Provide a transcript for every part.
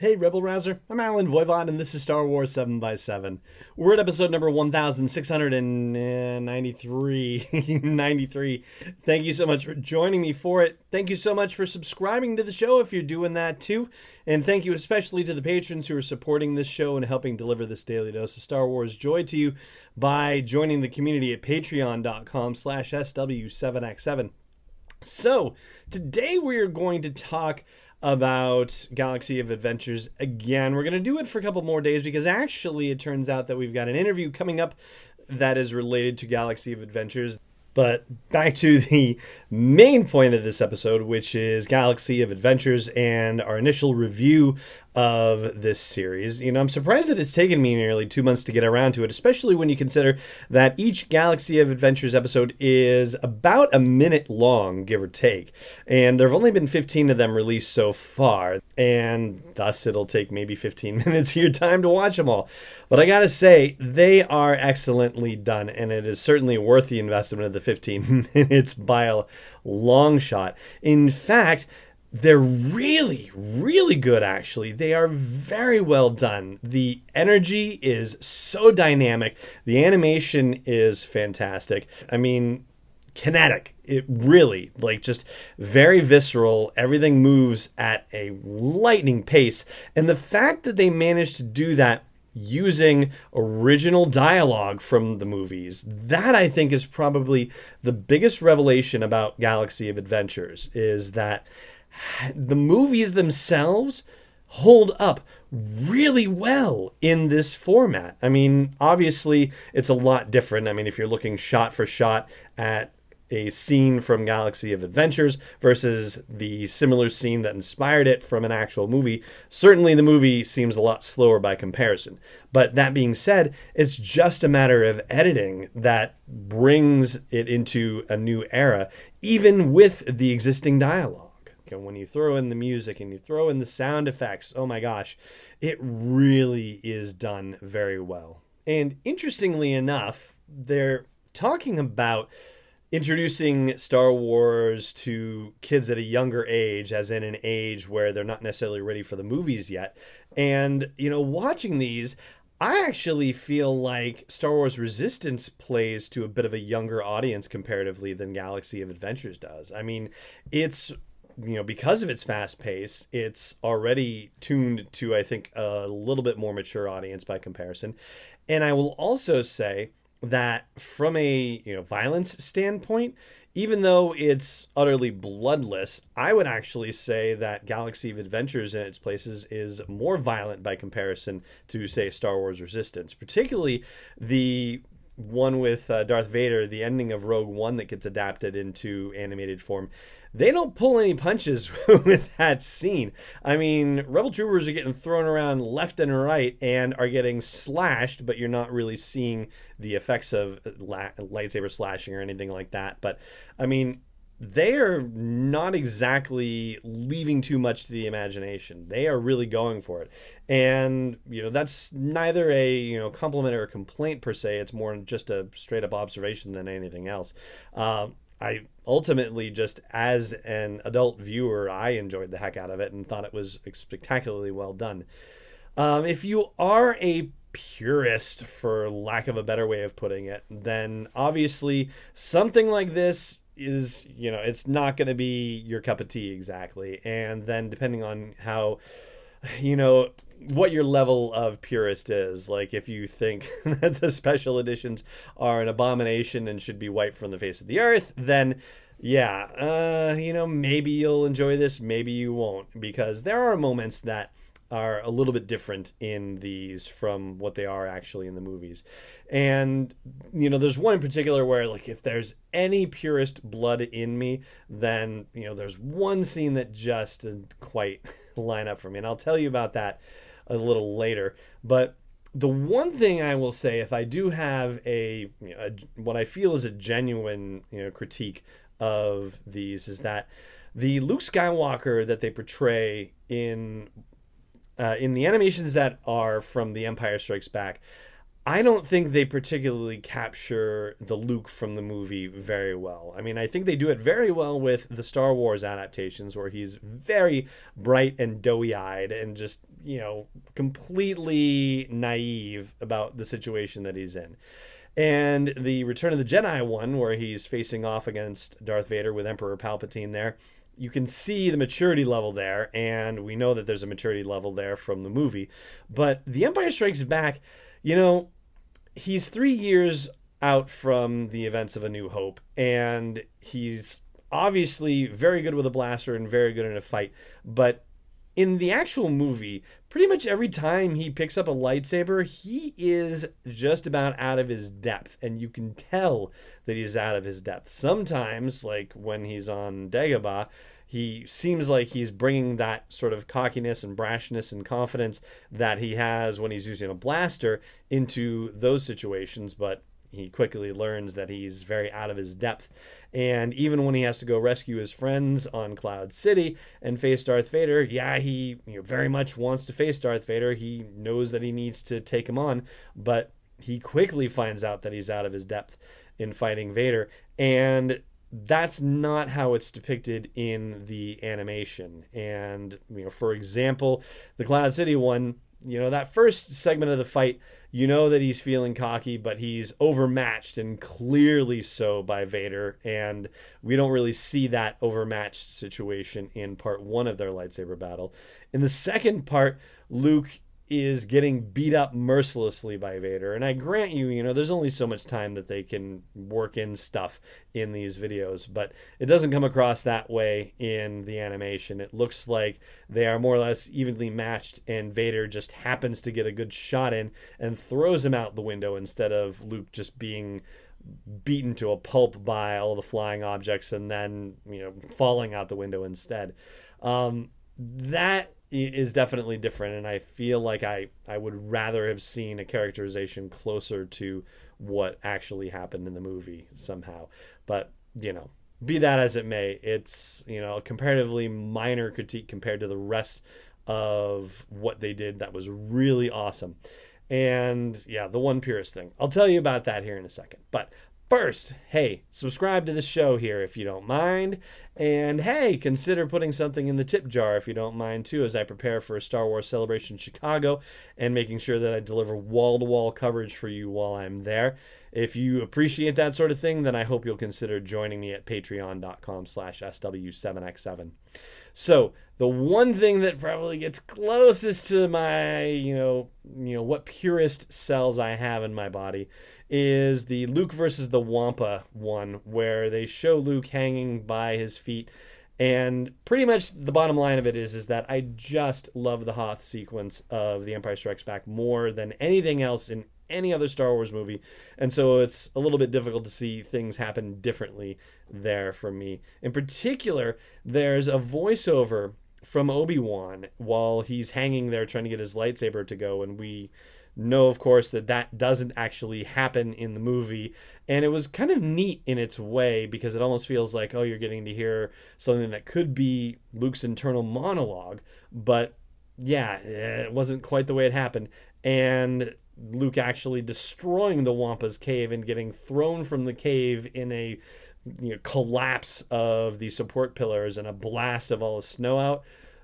Hey, Rebel Rouser. I'm Allen Voivod, and this is Star Wars 7 by 7 We're at episode number 1693. 93. Thank you so much for joining me for it. Thank you so much for subscribing to the show if you're doing that too. And thank you especially to the patrons who are supporting this show and helping deliver this daily dose of Star Wars joy to you by joining the community at patreon.com slash SW7X7. So, today we are going to talk about Galaxy of Adventures again. We're going to do it for a couple more days because actually it turns out that we've got an interview coming up that is related to Galaxy of Adventures. But back to the main point of this episode, which is Galaxy of Adventures and our initial review of this series. You know, I'm surprised that it's taken me nearly two months to get around to it, especially when you consider that each Galaxy of Adventures episode is about a minute long, give or take. And there have only been 15 of them released so far, and thus it'll take maybe 15 minutes of your time to watch them all. But I gotta say, they are excellently done, and it is certainly worth the investment of the 15 minutes by a long shot. In fact, they're really, really good, actually. They are very well done. The energy is so dynamic, the animation is fantastic. I mean, kinetic. It really, like, just very visceral. Everything moves at a lightning pace. And the fact that they managed to do that using original dialogue from the movies. That I think is probably the biggest revelation about Galaxy of Adventures is that the movies themselves hold up really well in this format. I mean, obviously, it's a lot different. I mean, if you're looking shot for shot at a scene from Galaxy of Adventures versus the similar scene that inspired it from an actual movie, certainly the movie seems a lot slower by comparison. But that being said, it's just a matter of editing that brings it into a new era, even with the existing dialogue. And when you throw in the music and you throw in the sound effects, oh my gosh, it really is done very well. And interestingly enough, they're talking about introducing Star Wars to kids at a younger age, as in an age where they're not necessarily ready for the movies yet. And, you know, watching these, I actually feel like Star Wars Resistance plays to a bit of a younger audience comparatively than Galaxy of Adventures does. I mean, it's you know because of its fast pace it's already tuned to i think a little bit more mature audience by comparison. And i will also say that from a you know violence standpoint even though it's utterly bloodless i would actually say that galaxy of adventures in its places is more violent by comparison to say star wars resistance particularly the one with uh, darth vader the ending of rogue one that gets adapted into animated form they don't pull any punches with that scene. I mean, rebel troopers are getting thrown around left and right and are getting slashed, but you're not really seeing the effects of la- lightsaber slashing or anything like that. But I mean, they are not exactly leaving too much to the imagination. They are really going for it. And, you know, that's neither a, you know, compliment or a complaint per se. It's more just a straight up observation than anything else. Um, I ultimately just as an adult viewer, I enjoyed the heck out of it and thought it was spectacularly well done. Um, if you are a purist, for lack of a better way of putting it, then obviously something like this is, you know, it's not going to be your cup of tea exactly. And then depending on how, you know, what your level of purist is. Like if you think that the special editions are an abomination and should be wiped from the face of the earth, then yeah, uh, you know, maybe you'll enjoy this, maybe you won't, because there are moments that are a little bit different in these from what they are actually in the movies. And you know, there's one in particular where like if there's any purest blood in me, then you know, there's one scene that just didn't quite line up for me. And I'll tell you about that a little later. But the one thing I will say, if I do have a, a what I feel is a genuine you know critique of these, is that the Luke Skywalker that they portray in uh, in the animations that are from The Empire Strikes Back, I don't think they particularly capture the Luke from the movie very well. I mean, I think they do it very well with the Star Wars adaptations, where he's very bright and doughy eyed and just, you know, completely naive about the situation that he's in. And the Return of the Jedi one, where he's facing off against Darth Vader with Emperor Palpatine there, you can see the maturity level there, and we know that there's a maturity level there from the movie. But The Empire Strikes Back, you know, he's three years out from the events of A New Hope, and he's obviously very good with a blaster and very good in a fight. But in the actual movie, pretty much every time he picks up a lightsaber, he is just about out of his depth, and you can tell that he's out of his depth. Sometimes, like when he's on Dagobah, he seems like he's bringing that sort of cockiness and brashness and confidence that he has when he's using a blaster into those situations, but he quickly learns that he's very out of his depth. And even when he has to go rescue his friends on Cloud City and face Darth Vader, yeah, he you know, very much wants to face Darth Vader. He knows that he needs to take him on, but he quickly finds out that he's out of his depth in fighting Vader. And that's not how it's depicted in the animation. And you know, for example, the Cloud City one, you know, that first segment of the fight, you know that he's feeling cocky, but he's overmatched and clearly so by Vader. And we don't really see that overmatched situation in part one of their lightsaber battle. In the second part, Luke is getting beat up mercilessly by Vader. And I grant you, you know, there's only so much time that they can work in stuff in these videos, but it doesn't come across that way in the animation. It looks like they are more or less evenly matched, and Vader just happens to get a good shot in and throws him out the window instead of Luke just being beaten to a pulp by all the flying objects and then, you know, falling out the window instead. Um, that is definitely different and I feel like I I would rather have seen a characterization closer to what actually happened in the movie somehow. But, you know, be that as it may, it's, you know, a comparatively minor critique compared to the rest of what they did that was really awesome. And yeah, the one purist thing. I'll tell you about that here in a second. But First, hey, subscribe to the show here if you don't mind. And hey, consider putting something in the tip jar if you don't mind too, as I prepare for a Star Wars Celebration in Chicago and making sure that I deliver wall to wall coverage for you while I'm there. If you appreciate that sort of thing, then I hope you'll consider joining me at patreon.com slash SW7X7. So the one thing that probably gets closest to my, you know, you know, what purest cells I have in my body is the Luke versus the Wampa one, where they show Luke hanging by his feet. And pretty much the bottom line of it is, is that I just love the Hoth sequence of The Empire Strikes Back more than anything else in any other Star Wars movie. And so it's a little bit difficult to see things happen differently there for me. In particular, there's a voiceover from Obi-Wan while he's hanging there trying to get his lightsaber to go and we know, of course, that that doesn't actually happen in the movie. And it was kind of neat in its way because it almost feels like, oh, you're getting to hear something that could be Luke's internal monologue. But yeah, it wasn't quite the way it happened. And Luke actually destroying the Wampa's cave and getting thrown from the cave in a you know, collapse of the support pillars and a blast of all the snow out.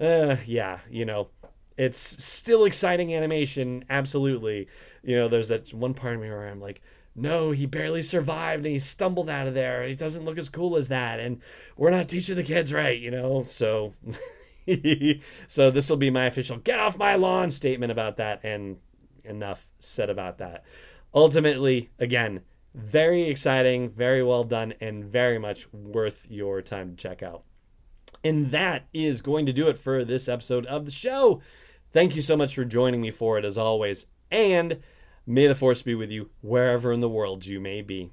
Uh, yeah, you know, it's still exciting animation, absolutely. You know, there's that one part of me where I'm like, no, he barely survived and he stumbled out of there. He doesn't look as cool as that, and we're not teaching the kids right, you know. So, so this will be my official "get off my lawn" statement about that, and enough said about that. Ultimately, again, very exciting, very well done, and very much worth your time to check out. And that is going to do it for this episode of the show. Thank you so much for joining me for it as always. And may the force be with you wherever in the world you may be.